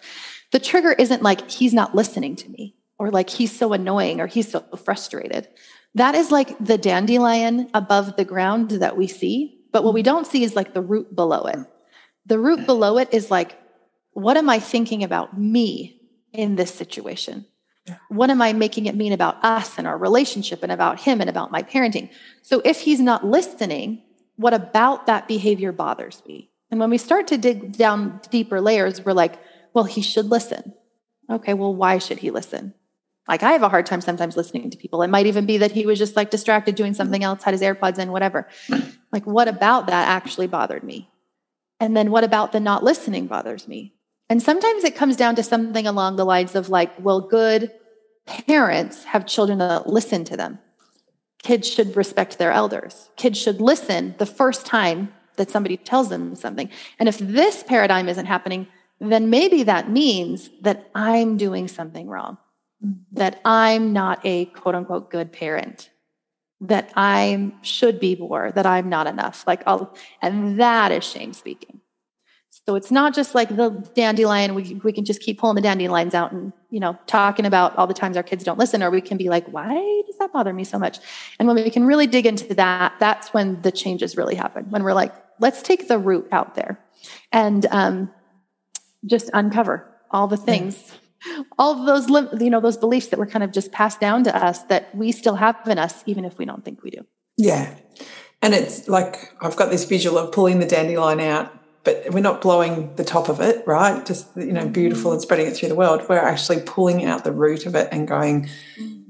The trigger isn't like he's not listening to me or like he's so annoying or he's so frustrated. That is like the dandelion above the ground that we see. But what we don't see is like the root below it. The root below it is like what am I thinking about me in this situation? Yeah. What am I making it mean about us and our relationship and about him and about my parenting? So if he's not listening, what about that behavior bothers me? And when we start to dig down deeper layers, we're like, well, he should listen. Okay, well, why should he listen? Like, I have a hard time sometimes listening to people. It might even be that he was just like distracted doing something else, had his AirPods in, whatever. Like, what about that actually bothered me? And then what about the not listening bothers me? And sometimes it comes down to something along the lines of like, well, good parents have children that listen to them. Kids should respect their elders. Kids should listen the first time that somebody tells them something. And if this paradigm isn't happening, then maybe that means that I'm doing something wrong, that I'm not a quote unquote good parent, that I should be more, that I'm not enough. Like, I'll, and that is shame speaking. So it's not just like the dandelion. We, we can just keep pulling the dandelions out and, you know, talking about all the times our kids don't listen, or we can be like, why does that bother me so much? And when we can really dig into that, that's when the changes really happen. When we're like, let's take the root out there and um, just uncover all the things, all of those, you know, those beliefs that were kind of just passed down to us that we still have in us, even if we don't think we do. Yeah. And it's like, I've got this visual of pulling the dandelion out but we're not blowing the top of it, right? Just you know, beautiful and spreading it through the world. We're actually pulling out the root of it and going,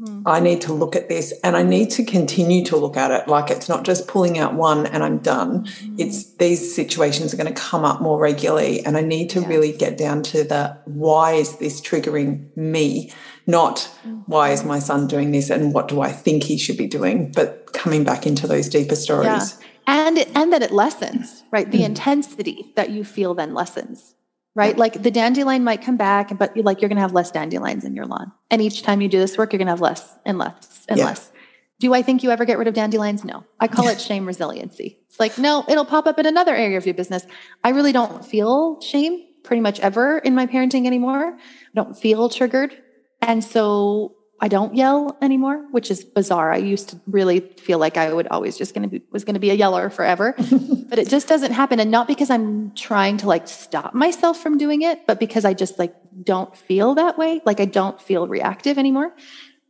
Mm-hmm. I need to look at this and I need to continue to look at it. Like it's not just pulling out one and I'm done. Mm-hmm. It's these situations are going to come up more regularly. And I need to yes. really get down to the why is this triggering me? Not mm-hmm. why is my son doing this and what do I think he should be doing? But coming back into those deeper stories. Yeah. And and that it lessens, right? The mm. intensity that you feel then lessens right? Like the dandelion might come back, but like you're going to have less dandelions in your lawn. And each time you do this work, you're going to have less and less and yeah. less. Do I think you ever get rid of dandelions? No. I call it shame resiliency. It's like, no, it'll pop up in another area of your business. I really don't feel shame pretty much ever in my parenting anymore. I don't feel triggered. And so I don't yell anymore, which is bizarre. I used to really feel like I would always just going to be was going to be a yeller forever, but it just doesn't happen and not because I'm trying to like stop myself from doing it, but because I just like don't feel that way. Like I don't feel reactive anymore.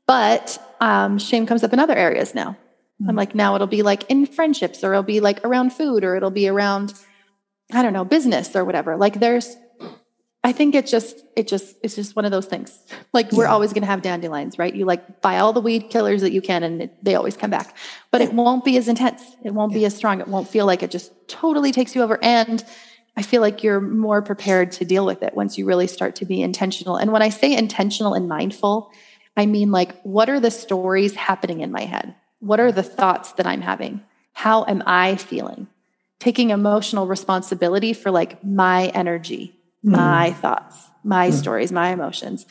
But um, shame comes up in other areas now. Mm-hmm. I'm like now it'll be like in friendships or it'll be like around food or it'll be around I don't know, business or whatever. Like there's I think it's just it just it's just one of those things. Like we're always going to have dandelions, right? You like buy all the weed killers that you can, and it, they always come back. But it won't be as intense. It won't be as strong. It won't feel like it just totally takes you over. And I feel like you're more prepared to deal with it once you really start to be intentional. And when I say intentional and mindful, I mean like what are the stories happening in my head? What are the thoughts that I'm having? How am I feeling? Taking emotional responsibility for like my energy mm. my thoughts, my mm. stories, my emotions,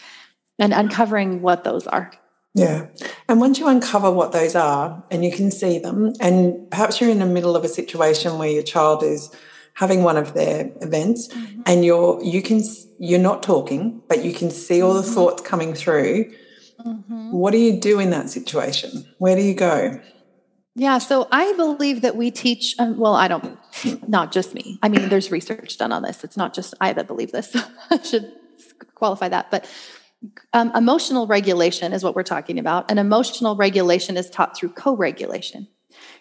and uncovering what those are. Yeah. And once you uncover what those are and you can see them, and perhaps you're in the middle of a situation where your child is having one of their events mm-hmm. and you're you can you're not talking but you can see all the mm-hmm. thoughts coming through mm-hmm. what do you do in that situation where do you go yeah, so I believe that we teach, um, well, I don't, not just me. I mean, there's research done on this. It's not just I that believe this. I should qualify that. But um, emotional regulation is what we're talking about. And emotional regulation is taught through co regulation.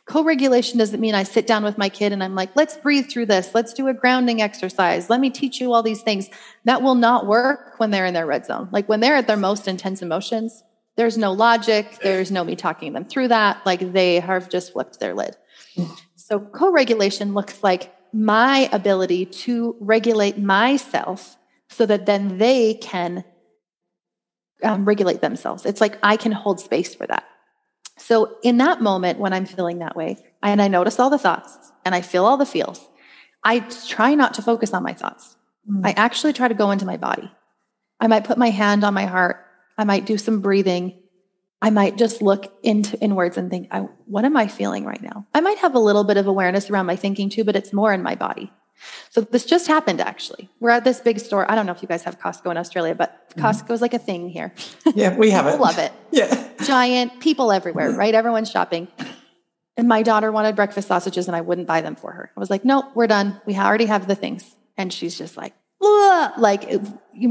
Co regulation doesn't mean I sit down with my kid and I'm like, let's breathe through this. Let's do a grounding exercise. Let me teach you all these things. That will not work when they're in their red zone. Like when they're at their most intense emotions, there's no logic. There's no me talking them through that. Like they have just flipped their lid. So co regulation looks like my ability to regulate myself so that then they can um, regulate themselves. It's like I can hold space for that. So in that moment when I'm feeling that way, and I notice all the thoughts and I feel all the feels, I try not to focus on my thoughts. Mm. I actually try to go into my body. I might put my hand on my heart I might do some breathing. I might just look into inwards and think, I, what am I feeling right now? I might have a little bit of awareness around my thinking too, but it's more in my body. So this just happened actually. We're at this big store. I don't know if you guys have Costco in Australia, but mm-hmm. Costco is like a thing here. Yeah, we have it. love it. Yeah. Giant people everywhere, right? Everyone's shopping. And my daughter wanted breakfast sausages and I wouldn't buy them for her. I was like, no, we're done. We already have the things. And she's just like, like it,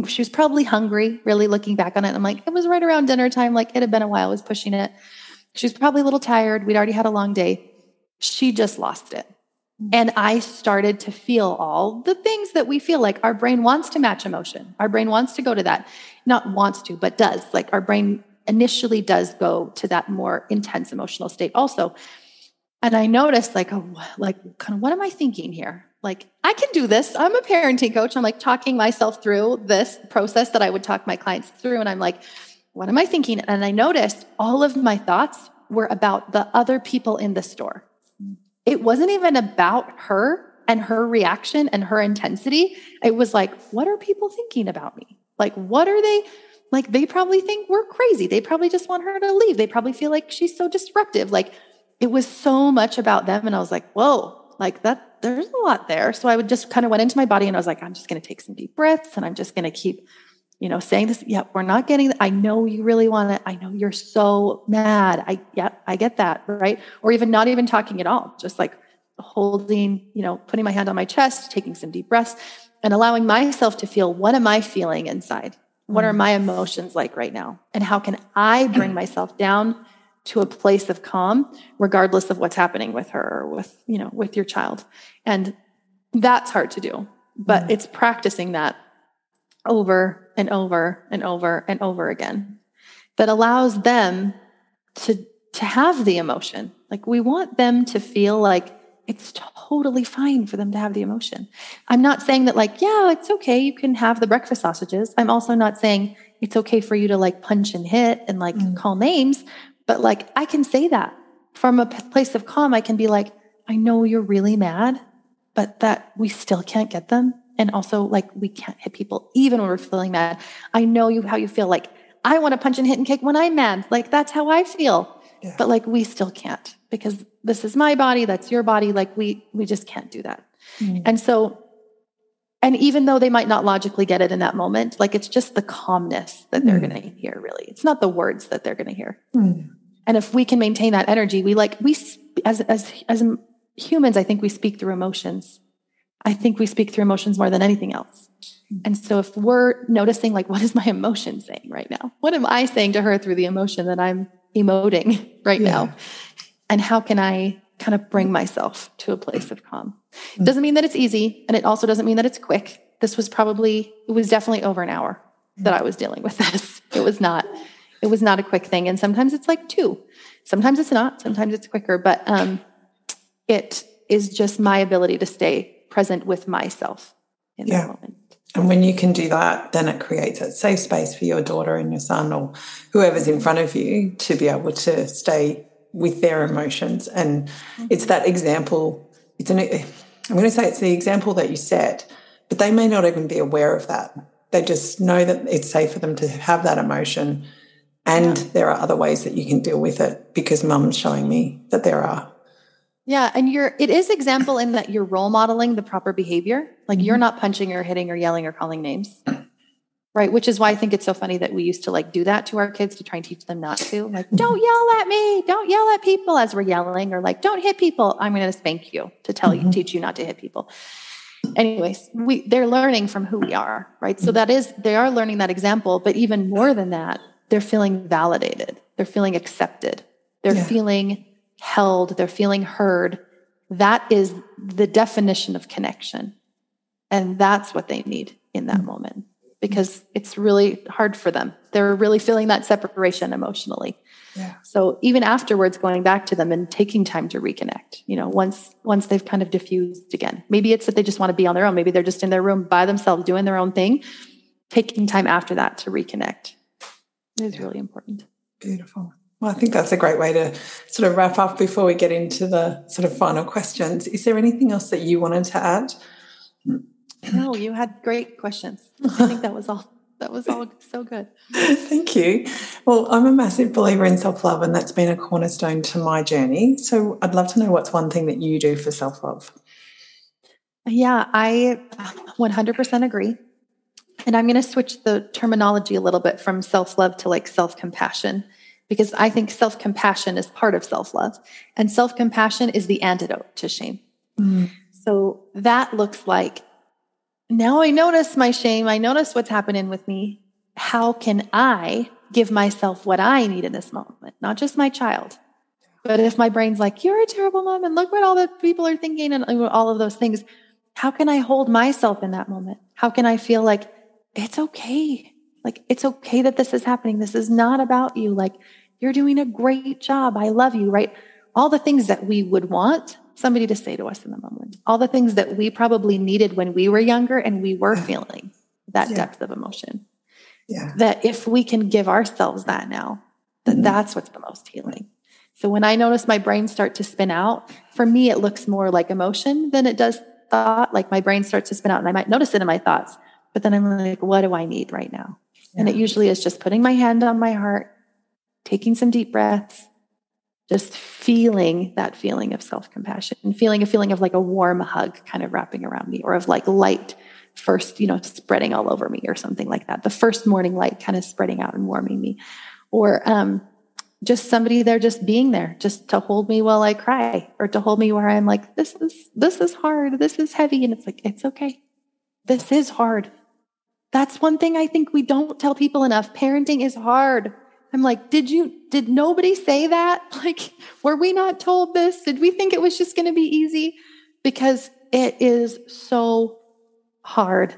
she was probably hungry, really looking back on it. I'm like, it was right around dinner time. Like it had been a while. I was pushing it. She was probably a little tired. We'd already had a long day. She just lost it. Mm-hmm. And I started to feel all the things that we feel like our brain wants to match emotion. Our brain wants to go to that, not wants to, but does. Like our brain initially does go to that more intense emotional state also. And I noticed like, oh, like kind of what am I thinking here? Like I can do this. I'm a parenting coach. I'm like talking myself through this process that I would talk my clients through. And I'm like, what am I thinking? And I noticed all of my thoughts were about the other people in the store. It wasn't even about her and her reaction and her intensity. It was like, what are people thinking about me? Like, what are they? Like, they probably think we're crazy. They probably just want her to leave. They probably feel like she's so disruptive. Like, it was so much about them. And I was like, whoa, like that, there's a lot there. So I would just kind of went into my body and I was like, I'm just going to take some deep breaths and I'm just going to keep, you know, saying this. Yeah, we're not getting, I know you really want it. I know you're so mad. I, yeah, I get that. Right. Or even not even talking at all, just like holding, you know, putting my hand on my chest, taking some deep breaths and allowing myself to feel what am I feeling inside? What are mm. my emotions like right now? And how can I bring myself down to a place of calm regardless of what's happening with her or with you know with your child and that's hard to do but mm. it's practicing that over and over and over and over again that allows them to to have the emotion. Like we want them to feel like it's totally fine for them to have the emotion. I'm not saying that like, yeah, it's okay, you can have the breakfast sausages. I'm also not saying it's okay for you to like punch and hit and like mm. call names, but like I can say that from a place of calm. I can be like, I know you're really mad, but that we still can't get them. And also like we can't hit people even when we're feeling mad. I know you how you feel like I want to punch and hit and kick when I'm mad. Like that's how I feel. Yeah. But like we still can't because this is my body, that's your body. Like we we just can't do that. Mm. And so and even though they might not logically get it in that moment, like it's just the calmness that they're mm. going to hear really. It's not the words that they're going to hear. Mm. And if we can maintain that energy, we like we as as as humans, I think we speak through emotions. I think we speak through emotions more than anything else. And so if we're noticing like what is my emotion saying right now? What am I saying to her through the emotion that I'm emoting right yeah. now? And how can I kind of bring myself to a place of calm? It doesn't mean that it's easy. And it also doesn't mean that it's quick. This was probably, it was definitely over an hour that mm. I was dealing with this. It was not, it was not a quick thing. And sometimes it's like two. Sometimes it's not. Sometimes it's quicker. But um, it is just my ability to stay present with myself in yeah. that moment. And when you can do that, then it creates a safe space for your daughter and your son or whoever's in front of you to be able to stay with their emotions. And mm-hmm. it's that example. It's an, I'm going to say it's the example that you set, but they may not even be aware of that. They just know that it's safe for them to have that emotion. And yeah. there are other ways that you can deal with it because mum's showing me that there are. Yeah, and you're it is example in that you're role modeling the proper behavior. Like mm-hmm. you're not punching or hitting or yelling or calling names. Right, which is why I think it's so funny that we used to like do that to our kids to try and teach them not to. Like, don't yell at me, don't yell at people as we're yelling, or like, don't hit people. I'm going to spank you to tell mm-hmm. you, teach you not to hit people. Anyways, we they're learning from who we are, right? So mm-hmm. that is they are learning that example, but even more than that, they're feeling validated, they're feeling accepted, they're yeah. feeling held, they're feeling heard. That is the definition of connection. And that's what they need in that hmm. moment because it's really hard for them. They're really feeling that separation emotionally. Yeah. So even afterwards going back to them and taking time to reconnect, you know, once once they've kind of diffused again. Maybe it's that they just want to be on their own. Maybe they're just in their room by themselves doing their own thing. Taking time after that to reconnect is yeah. really important. Beautiful. Well, I think that's a great way to sort of wrap up before we get into the sort of final questions. Is there anything else that you wanted to add? No, you had great questions. I think that was all. That was all so good. Thank you. Well, I'm a massive believer in self love, and that's been a cornerstone to my journey. So I'd love to know what's one thing that you do for self love. Yeah, I 100% agree. And I'm going to switch the terminology a little bit from self love to like self compassion because I think self compassion is part of self love, and self compassion is the antidote to shame. Mm. So that looks like now I notice my shame, I notice what's happening with me. How can I give myself what I need in this moment, not just my child? But if my brain's like, you're a terrible mom, and look what all the people are thinking, and all of those things, how can I hold myself in that moment? How can I feel like it's okay? Like, it's okay that this is happening. This is not about you. Like, you're doing a great job. I love you, right? All the things that we would want somebody to say to us in the moment, all the things that we probably needed when we were younger and we were feeling that yeah. depth of emotion. Yeah. That if we can give ourselves that now, that mm-hmm. that's what's the most healing. So when I notice my brain start to spin out, for me, it looks more like emotion than it does thought. Like my brain starts to spin out and I might notice it in my thoughts, but then I'm like, what do I need right now? Yeah. And it usually is just putting my hand on my heart taking some deep breaths, just feeling that feeling of self compassion and feeling a feeling of like a warm hug kind of wrapping around me or of like light first, you know, spreading all over me or something like that. The first morning light kind of spreading out and warming me. Or um, just somebody there just being there just to hold me while I cry or to hold me where I'm like, this is this is hard, this is heavy. And it's like, it's okay. This is hard. That's one thing I think we don't tell people enough. Parenting is hard. I'm like, did you, did nobody say that? Like, were we not told this? Did we think it was just going to be easy? Because it is so hard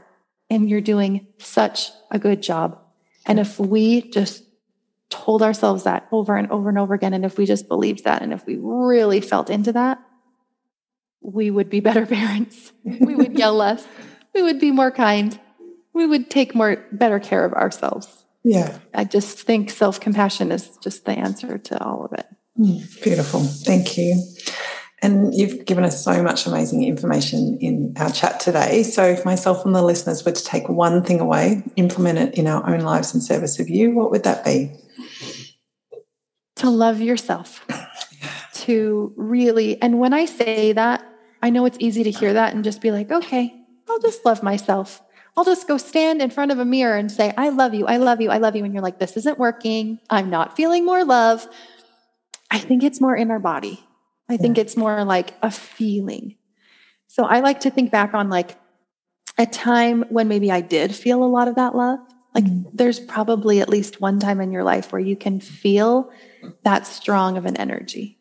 and you're doing such a good job. And if we just told ourselves that over and over and over again, and if we just believed that, and if we really felt into that, we would be better parents. we would yell less. We would be more kind. We would take more better care of ourselves. Yeah. I just think self compassion is just the answer to all of it. Mm, beautiful. Thank you. And you've given us so much amazing information in our chat today. So, if myself and the listeners were to take one thing away, implement it in our own lives in service of you, what would that be? To love yourself. to really, and when I say that, I know it's easy to hear that and just be like, okay, I'll just love myself. I'll just go stand in front of a mirror and say, I love you, I love you, I love you. And you're like, this isn't working. I'm not feeling more love. I think it's more in our body. I think it's more like a feeling. So I like to think back on like a time when maybe I did feel a lot of that love. Like mm-hmm. there's probably at least one time in your life where you can feel that strong of an energy.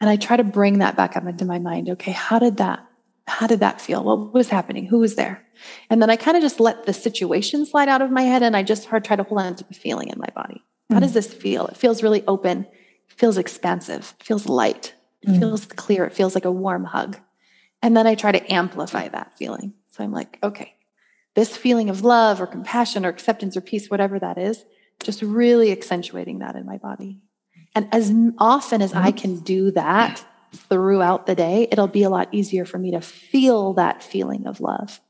And I try to bring that back up into my mind. Okay, how did that how did that feel? What was happening? Who was there? And then I kind of just let the situation slide out of my head and I just hard try to hold on to the feeling in my body. How does mm. this feel? It feels really open, it feels expansive, it feels light, it mm. feels clear, it feels like a warm hug. And then I try to amplify that feeling. So I'm like, okay, this feeling of love or compassion or acceptance or peace, whatever that is, just really accentuating that in my body. And as often as I mm-hmm. can do that throughout the day, it'll be a lot easier for me to feel that feeling of love.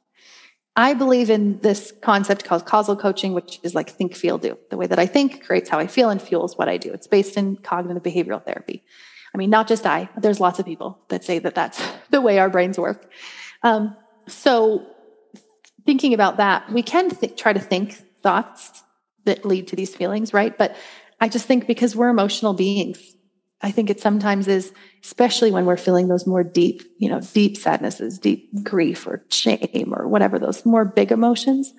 I believe in this concept called causal coaching, which is like think, feel, do. The way that I think creates how I feel and fuels what I do. It's based in cognitive behavioral therapy. I mean, not just I, there's lots of people that say that that's the way our brains work. Um, so, thinking about that, we can th- try to think thoughts that lead to these feelings, right? But I just think because we're emotional beings, I think it sometimes is, especially when we're feeling those more deep, you know, deep sadnesses, deep grief or shame or whatever, those more big emotions.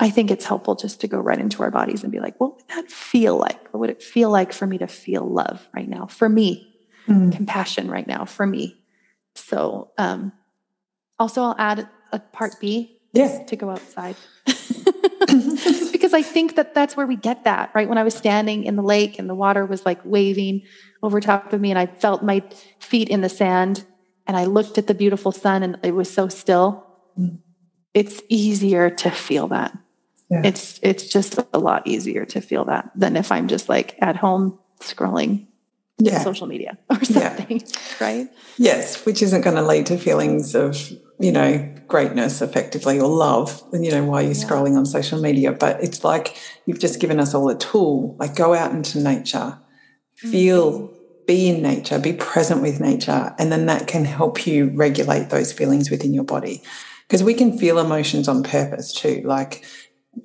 I think it's helpful just to go right into our bodies and be like, what would that feel like? What would it feel like for me to feel love right now? For me, mm. compassion right now, for me. So, um, also, I'll add a part B yeah. to go outside. because I think that that's where we get that, right? When I was standing in the lake and the water was like waving over top of me and I felt my feet in the sand and I looked at the beautiful sun and it was so still. Mm. It's easier to feel that. Yeah. It's it's just a lot easier to feel that than if I'm just like at home scrolling yeah. social media or something, yeah. right? Yes, which isn't going to lead to feelings of you know, greatness effectively or love, And you know, while you're yeah. scrolling on social media. But it's like you've just given us all a tool, like go out into nature, feel, mm-hmm. be in nature, be present with nature. And then that can help you regulate those feelings within your body. Because we can feel emotions on purpose too. Like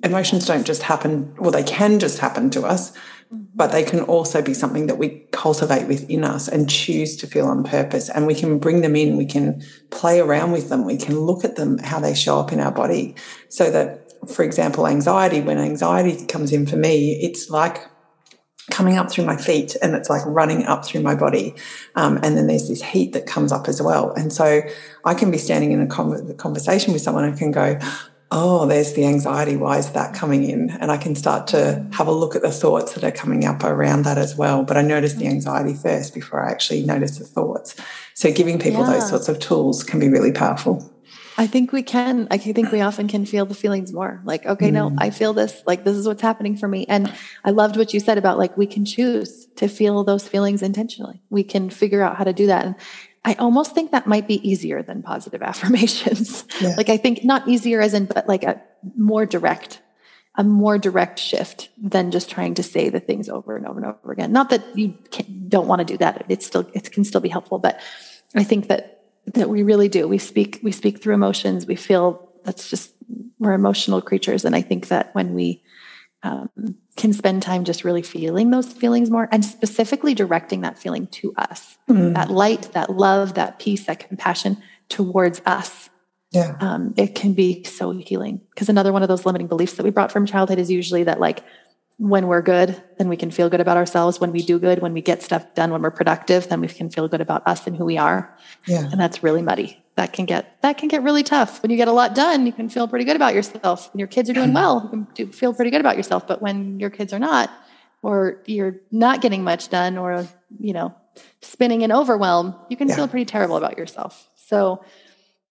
emotions don't just happen, well, they can just happen to us but they can also be something that we cultivate within us and choose to feel on purpose. And we can bring them in, we can play around with them, we can look at them, how they show up in our body. So that, for example, anxiety, when anxiety comes in for me, it's like coming up through my feet and it's like running up through my body. Um, and then there's this heat that comes up as well. And so I can be standing in a conversation with someone and can go, oh, there's the anxiety. Why is that coming in? And I can start to have a look at the thoughts that are coming up around that as well. But I notice the anxiety first before I actually notice the thoughts. So giving people yeah. those sorts of tools can be really powerful. I think we can. I think we often can feel the feelings more. Like, okay, mm. no, I feel this. Like, this is what's happening for me. And I loved what you said about like we can choose to feel those feelings intentionally. We can figure out how to do that. And I almost think that might be easier than positive affirmations. Yeah. like I think not easier as in, but like a more direct, a more direct shift than just trying to say the things over and over and over again. Not that you can, don't want to do that. It's still, it can still be helpful, but I think that, that we really do. We speak, we speak through emotions. We feel that's just, we're emotional creatures. And I think that when we, um, can spend time just really feeling those feelings more and specifically directing that feeling to us mm. that light that love that peace that compassion towards us yeah um, it can be so healing because another one of those limiting beliefs that we brought from childhood is usually that like when we're good then we can feel good about ourselves when we do good when we get stuff done when we're productive then we can feel good about us and who we are yeah and that's really muddy that can get that can get really tough. When you get a lot done, you can feel pretty good about yourself. When your kids are doing mm-hmm. well, you can feel pretty good about yourself. But when your kids are not, or you're not getting much done or you know spinning in overwhelm you can yeah. feel pretty terrible about yourself so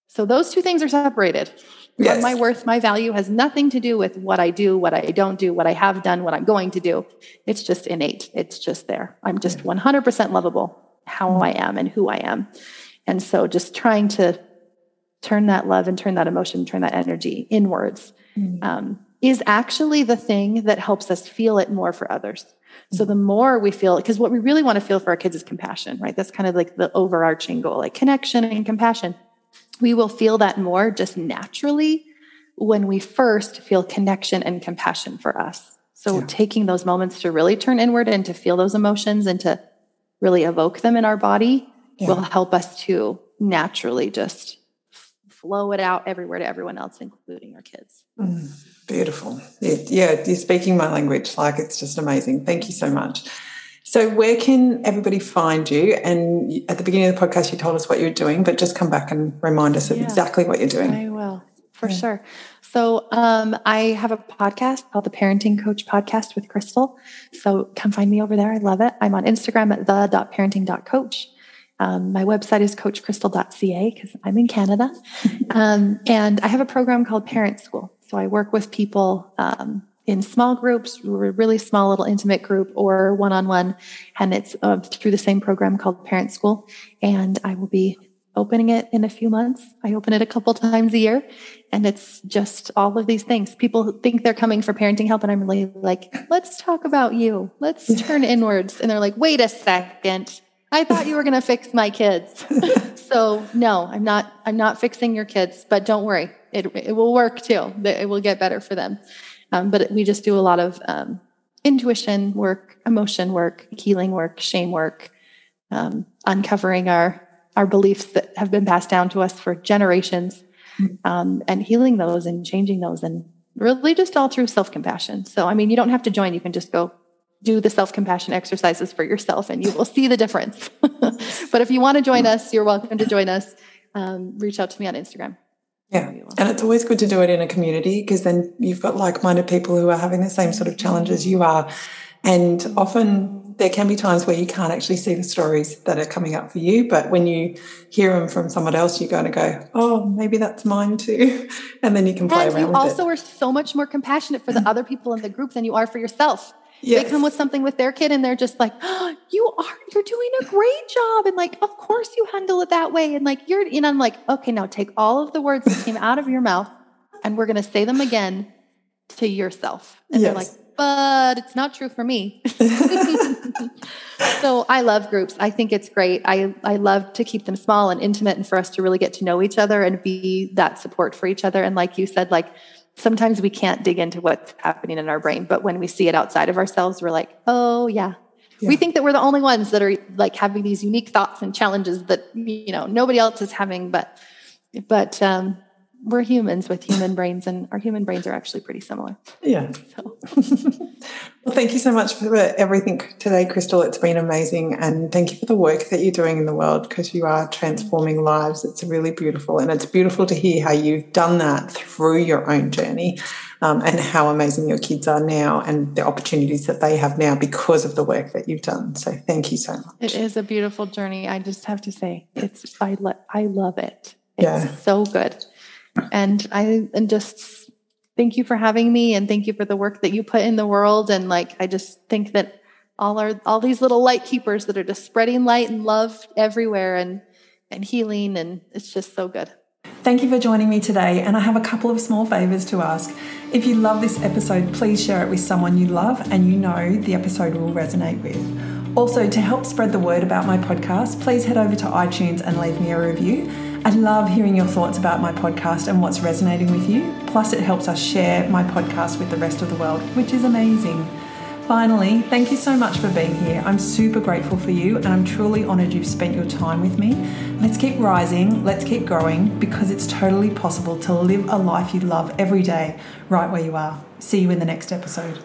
so those two things are separated yes. my worth my value has nothing to do with what i do what i don't do what i have done what i'm going to do it's just innate it's just there i'm just 100% lovable how i am and who i am and so just trying to turn that love and turn that emotion turn that energy inwards mm-hmm. um, is actually the thing that helps us feel it more for others. So the more we feel, because what we really want to feel for our kids is compassion, right? That's kind of like the overarching goal, like connection and compassion. We will feel that more just naturally when we first feel connection and compassion for us. So yeah. taking those moments to really turn inward and to feel those emotions and to really evoke them in our body yeah. will help us to naturally just flow it out everywhere to everyone else, including our kids. Mm, beautiful. It, yeah, you're speaking my language. Like it's just amazing. Thank you so much. So, where can everybody find you? And at the beginning of the podcast, you told us what you're doing, but just come back and remind us of yeah, exactly what you're doing. I will, for yeah. sure. So, um, I have a podcast called the Parenting Coach Podcast with Crystal. So, come find me over there. I love it. I'm on Instagram at the.parenting.coach. Um, my website is coachcrystal.ca because I'm in Canada. um, and I have a program called Parent School. So I work with people um, in small groups, or a really small little intimate group or one on one. And it's uh, through the same program called Parent School. And I will be opening it in a few months. I open it a couple times a year. And it's just all of these things. People think they're coming for parenting help. And I'm really like, let's talk about you. Let's turn inwards. And they're like, wait a second I thought you were going to fix my kids. so no, I'm not. I'm not fixing your kids. But don't worry, it it will work too. It will get better for them. Um, but we just do a lot of um, intuition work, emotion work, healing work, shame work, um, uncovering our our beliefs that have been passed down to us for generations, um, and healing those and changing those, and really just all through self compassion. So I mean, you don't have to join. You can just go do the self compassion exercises for yourself and you will see the difference. but if you want to join us, you're welcome to join us. Um, reach out to me on Instagram. Yeah. And it's always good to do it in a community because then you've got like minded people who are having the same sort of challenges you are. And often there can be times where you can't actually see the stories that are coming up for you. But when you hear them from someone else, you're going to go, oh, maybe that's mine too. And then you can play and around you also it. are so much more compassionate for the mm. other people in the group than you are for yourself. Yes. They come with something with their kid and they're just like, oh, you are, you're doing a great job. And like, of course you handle it that way. And like, you're, and I'm like, okay, now take all of the words that came out of your mouth and we're going to say them again to yourself. And yes. they're like, but it's not true for me. so I love groups. I think it's great. I, I love to keep them small and intimate and for us to really get to know each other and be that support for each other. And like you said, like sometimes we can't dig into what's happening in our brain, but when we see it outside of ourselves, we're like, oh, yeah. yeah. We think that we're the only ones that are like having these unique thoughts and challenges that, you know, nobody else is having, but, but, um, we're humans with human brains and our human brains are actually pretty similar. Yeah. So. well, thank you so much for everything today, Crystal. It's been amazing. And thank you for the work that you're doing in the world because you are transforming lives. It's really beautiful. And it's beautiful to hear how you've done that through your own journey um, and how amazing your kids are now and the opportunities that they have now because of the work that you've done. So thank you so much. It is a beautiful journey. I just have to say, it's, I, lo- I love it. It's yeah. so good. And I and just thank you for having me and thank you for the work that you put in the world. And like I just think that all our all these little light keepers that are just spreading light and love everywhere and and healing and it's just so good. Thank you for joining me today, and I have a couple of small favors to ask. If you love this episode, please share it with someone you love and you know the episode will resonate with. Also, to help spread the word about my podcast, please head over to iTunes and leave me a review. I love hearing your thoughts about my podcast and what's resonating with you. Plus, it helps us share my podcast with the rest of the world, which is amazing. Finally, thank you so much for being here. I'm super grateful for you and I'm truly honoured you've spent your time with me. Let's keep rising, let's keep growing because it's totally possible to live a life you love every day right where you are. See you in the next episode.